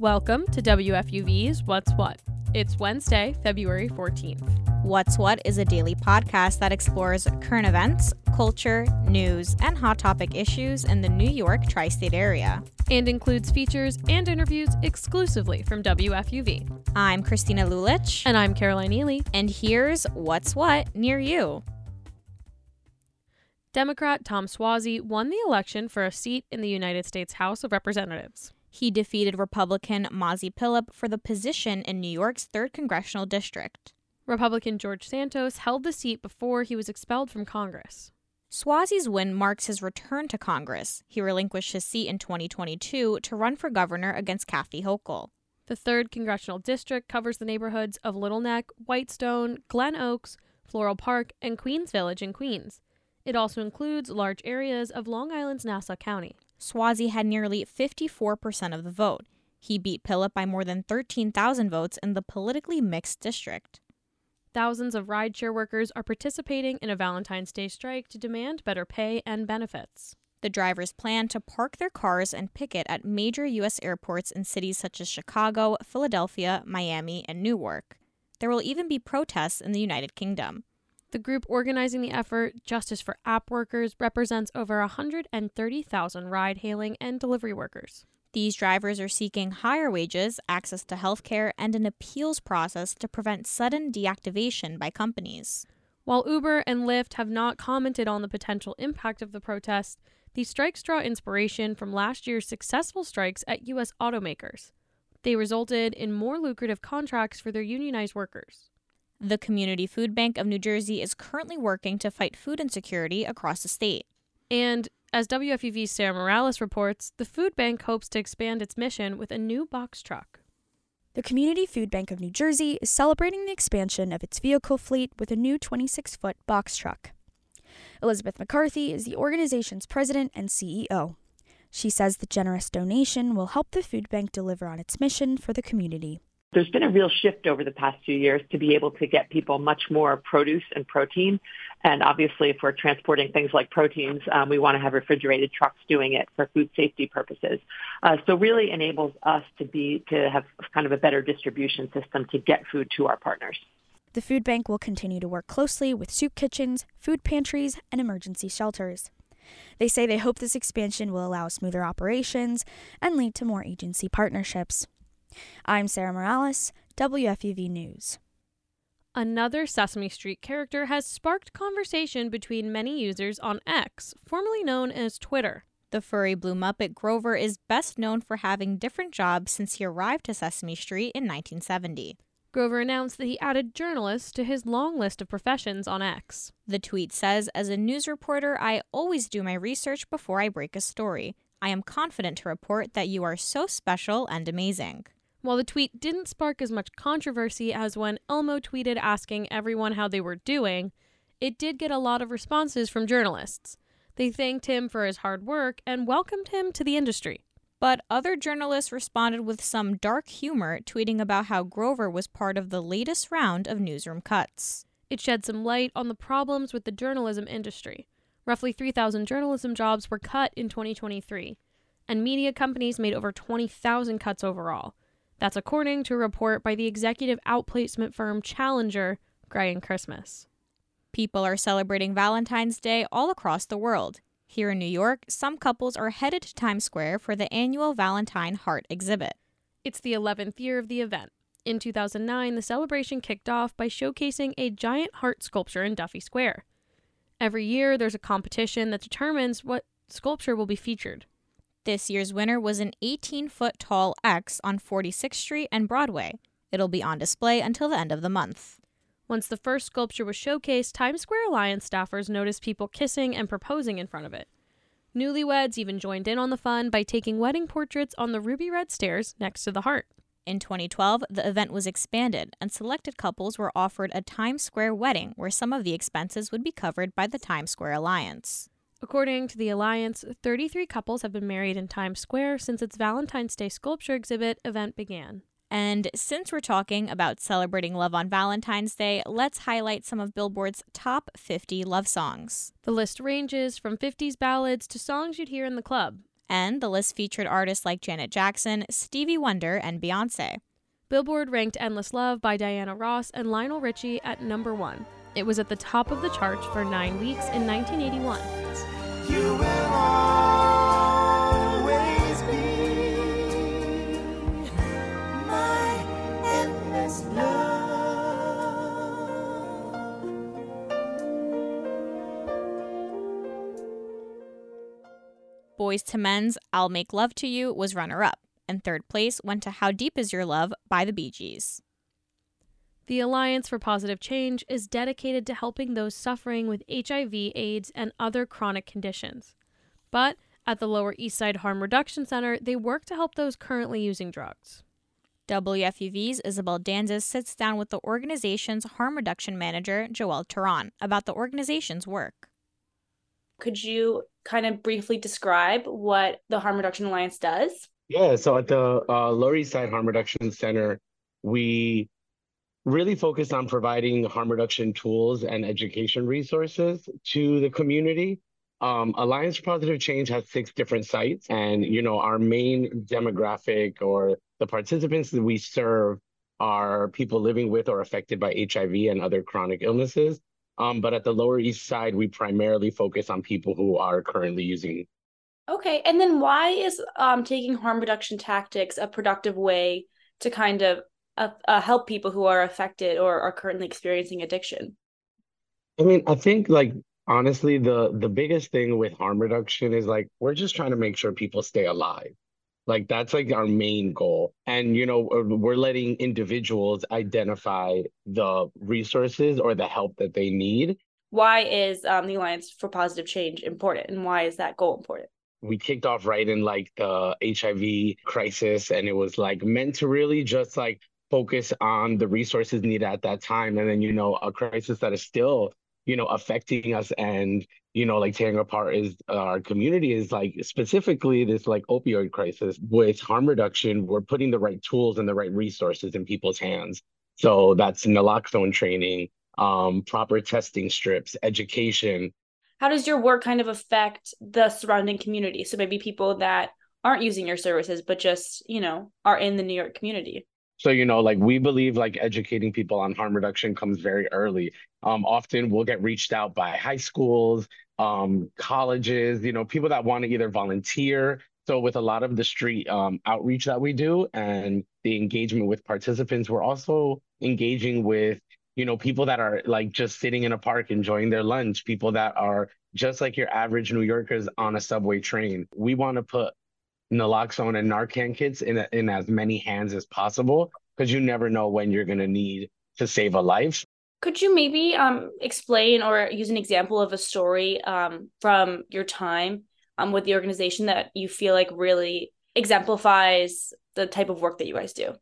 Welcome to WFUV's What's What. It's Wednesday, February 14th. What's What is a daily podcast that explores current events, culture, news, and hot topic issues in the New York tri state area. And includes features and interviews exclusively from WFUV. I'm Christina Lulich. And I'm Caroline Ely. And here's What's What near you. Democrat Tom Suozzi won the election for a seat in the United States House of Representatives. He defeated Republican Mazi Pilip for the position in New York's 3rd Congressional District. Republican George Santos held the seat before he was expelled from Congress. Suozzi's win marks his return to Congress. He relinquished his seat in 2022 to run for governor against Kathy Hochul. The 3rd Congressional District covers the neighborhoods of Little Neck, Whitestone, Glen Oaks, Floral Park, and Queens Village in Queens. It also includes large areas of Long Island's Nassau County. Suozzi had nearly 54% of the vote. He beat Pilip by more than 13,000 votes in the politically mixed district. Thousands of rideshare workers are participating in a Valentine's Day strike to demand better pay and benefits. The drivers plan to park their cars and picket at major U.S. airports in cities such as Chicago, Philadelphia, Miami, and Newark. There will even be protests in the United Kingdom. The group organizing the effort, Justice for App Workers, represents over 130,000 ride hailing and delivery workers. These drivers are seeking higher wages, access to health care, and an appeals process to prevent sudden deactivation by companies. While Uber and Lyft have not commented on the potential impact of the protest, these strikes draw inspiration from last year's successful strikes at U.S. automakers. They resulted in more lucrative contracts for their unionized workers. The Community Food Bank of New Jersey is currently working to fight food insecurity across the state. And as WFUV's Sarah Morales reports, the food bank hopes to expand its mission with a new box truck. The Community Food Bank of New Jersey is celebrating the expansion of its vehicle fleet with a new 26 foot box truck. Elizabeth McCarthy is the organization's president and CEO. She says the generous donation will help the food bank deliver on its mission for the community. There's been a real shift over the past few years to be able to get people much more produce and protein. And obviously, if we're transporting things like proteins, um, we want to have refrigerated trucks doing it for food safety purposes. Uh, so really enables us to be to have kind of a better distribution system to get food to our partners. The food bank will continue to work closely with soup kitchens, food pantries, and emergency shelters. They say they hope this expansion will allow smoother operations and lead to more agency partnerships. I'm Sarah Morales, WFUV News. Another Sesame Street character has sparked conversation between many users on X, formerly known as Twitter. The furry blue Muppet Grover is best known for having different jobs since he arrived to Sesame Street in 1970. Grover announced that he added journalists to his long list of professions on X. The tweet says As a news reporter, I always do my research before I break a story. I am confident to report that you are so special and amazing. While the tweet didn't spark as much controversy as when Elmo tweeted asking everyone how they were doing, it did get a lot of responses from journalists. They thanked him for his hard work and welcomed him to the industry. But other journalists responded with some dark humor, tweeting about how Grover was part of the latest round of newsroom cuts. It shed some light on the problems with the journalism industry. Roughly 3,000 journalism jobs were cut in 2023, and media companies made over 20,000 cuts overall. That's according to a report by the executive outplacement firm Challenger, Gray and Christmas. People are celebrating Valentine's Day all across the world. Here in New York, some couples are headed to Times Square for the annual Valentine Heart exhibit. It's the 11th year of the event. In 2009, the celebration kicked off by showcasing a giant heart sculpture in Duffy Square. Every year, there's a competition that determines what sculpture will be featured. This year's winner was an 18 foot tall X on 46th Street and Broadway. It'll be on display until the end of the month. Once the first sculpture was showcased, Times Square Alliance staffers noticed people kissing and proposing in front of it. Newlyweds even joined in on the fun by taking wedding portraits on the ruby red stairs next to the heart. In 2012, the event was expanded, and selected couples were offered a Times Square wedding where some of the expenses would be covered by the Times Square Alliance. According to the Alliance, 33 couples have been married in Times Square since its Valentine's Day sculpture exhibit event began. And since we're talking about celebrating love on Valentine's Day, let's highlight some of Billboard's top 50 love songs. The list ranges from 50s ballads to songs you'd hear in the club. and the list featured artists like Janet Jackson, Stevie Wonder, and Beyonce. Billboard ranked Endless Love by Diana Ross and Lionel Richie at number one. It was at the top of the charts for nine weeks in 1981. Boyz II Men's I'll Make Love to You was runner up, and third place went to How Deep Is Your Love by the Bee Gees. The Alliance for Positive Change is dedicated to helping those suffering with HIV, AIDS, and other chronic conditions. But at the Lower East Side Harm Reduction Center, they work to help those currently using drugs. WFUV's Isabel Danzis sits down with the organization's harm reduction manager, Joelle Turan, about the organization's work. Could you kind of briefly describe what the Harm Reduction Alliance does? Yeah, so at the uh, Lower East Side Harm Reduction Center, we really focused on providing harm reduction tools and education resources to the community. Um, Alliance for Positive Change has six different sites, and you know our main demographic or the participants that we serve are people living with or affected by HIV and other chronic illnesses. Um, but at the Lower East Side, we primarily focus on people who are currently using. Okay, and then why is um, taking harm reduction tactics a productive way to kind of uh, uh, help people who are affected or are currently experiencing addiction? I mean, I think like honestly, the the biggest thing with harm reduction is like we're just trying to make sure people stay alive. Like that's like our main goal. And you know, we're letting individuals identify the resources or the help that they need. Why is um, the Alliance for Positive Change important and why is that goal important? We kicked off right in like the HIV crisis and it was like meant to really just like focus on the resources needed at that time. And then you know a crisis that is still you know affecting us and you know like tearing apart is uh, our community is like specifically this like opioid crisis. With harm reduction we're putting the right tools and the right resources in people's hands. So that's naloxone training um, proper testing strips education. How does your work kind of affect the surrounding community? So maybe people that aren't using your services but just you know are in the new york community so, you know, like we believe like educating people on harm reduction comes very early. Um, often we'll get reached out by high schools, um, colleges, you know, people that want to either volunteer. So with a lot of the street um, outreach that we do and the engagement with participants, we're also engaging with, you know, people that are like just sitting in a park enjoying their lunch, people that are just like your average New Yorkers on a subway train. We want to put naloxone and Narcan kits in, a, in as many hands as possible because you never know when you're going to need to save a life. Could you maybe um, explain or use an example of a story um, from your time um, with the organization that you feel like really exemplifies the type of work that you guys do?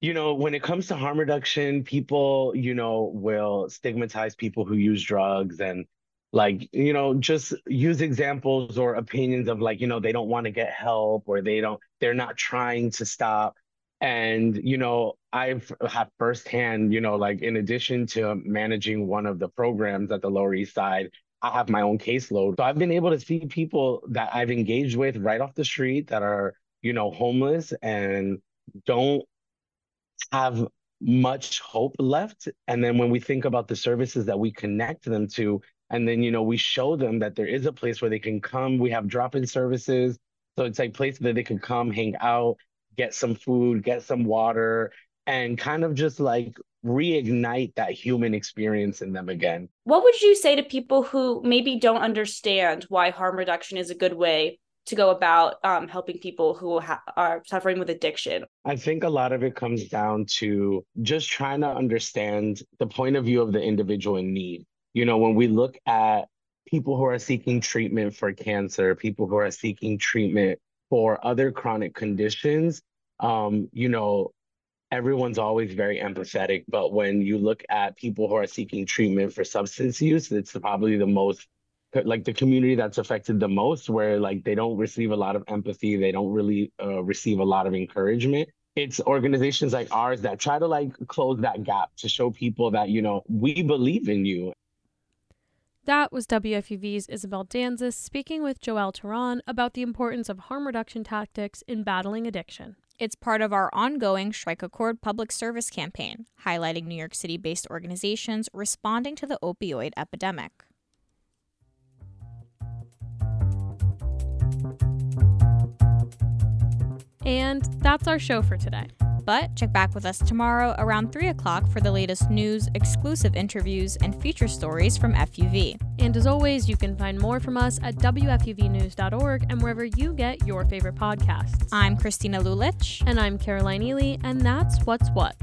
You know, when it comes to harm reduction, people, you know, will stigmatize people who use drugs and like you know just use examples or opinions of like you know they don't want to get help or they don't they're not trying to stop. And you know i've had firsthand you know like in addition to managing one of the programs at the lower east side i have my own caseload. So i've been able to see people that i've engaged with right off the street that are you know homeless and don't have much hope left. And then when we think about the services that we connect them to and then, you know, we show them that there is a place where they can come. We have drop-in services. So it's like places that they can come, hang out, get some food, get some water, and kind of just like reignite that human experience in them again. What would you say to people who maybe don't understand why harm reduction is a good way to go about um, helping people who ha- are suffering with addiction? I think a lot of it comes down to just trying to understand the point of view of the individual in need. You know, when we look at people who are seeking treatment for cancer, people who are seeking treatment for other chronic conditions, um, you know, everyone's always very empathetic. But when you look at people who are seeking treatment for substance use, it's probably the most like the community that's affected the most where like they don't receive a lot of empathy. They don't really uh, receive a lot of encouragement. It's organizations like ours that try to like close that gap to show people that you know we believe in you That was WFUV's Isabel Danzis speaking with Joelle Tehran about the importance of harm reduction tactics in battling addiction. It's part of our ongoing Strike a Chord public service campaign, highlighting New York City based organizations responding to the opioid epidemic. And that's our show for today. But check back with us tomorrow around 3 o'clock for the latest news, exclusive interviews, and feature stories from FUV. And as always, you can find more from us at WFUVnews.org and wherever you get your favorite podcasts. I'm Christina Lulich. And I'm Caroline Ely, and that's What's What.